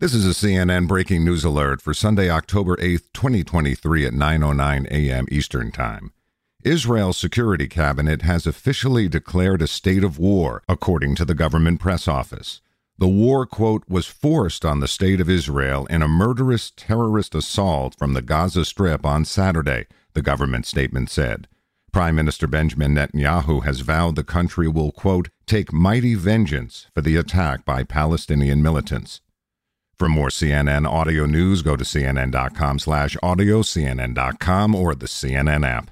This is a CNN breaking news alert for Sunday, October 8th, 2023 at 9:09 a.m. Eastern Time. Israel's Security Cabinet has officially declared a state of war, according to the government press office. The war, quote, was forced on the state of Israel in a murderous terrorist assault from the Gaza Strip on Saturday, the government statement said. Prime Minister Benjamin Netanyahu has vowed the country will, quote, take mighty vengeance for the attack by Palestinian militants. For more CNN audio news, go to cnn.com slash audio, cnn.com, or the CNN app.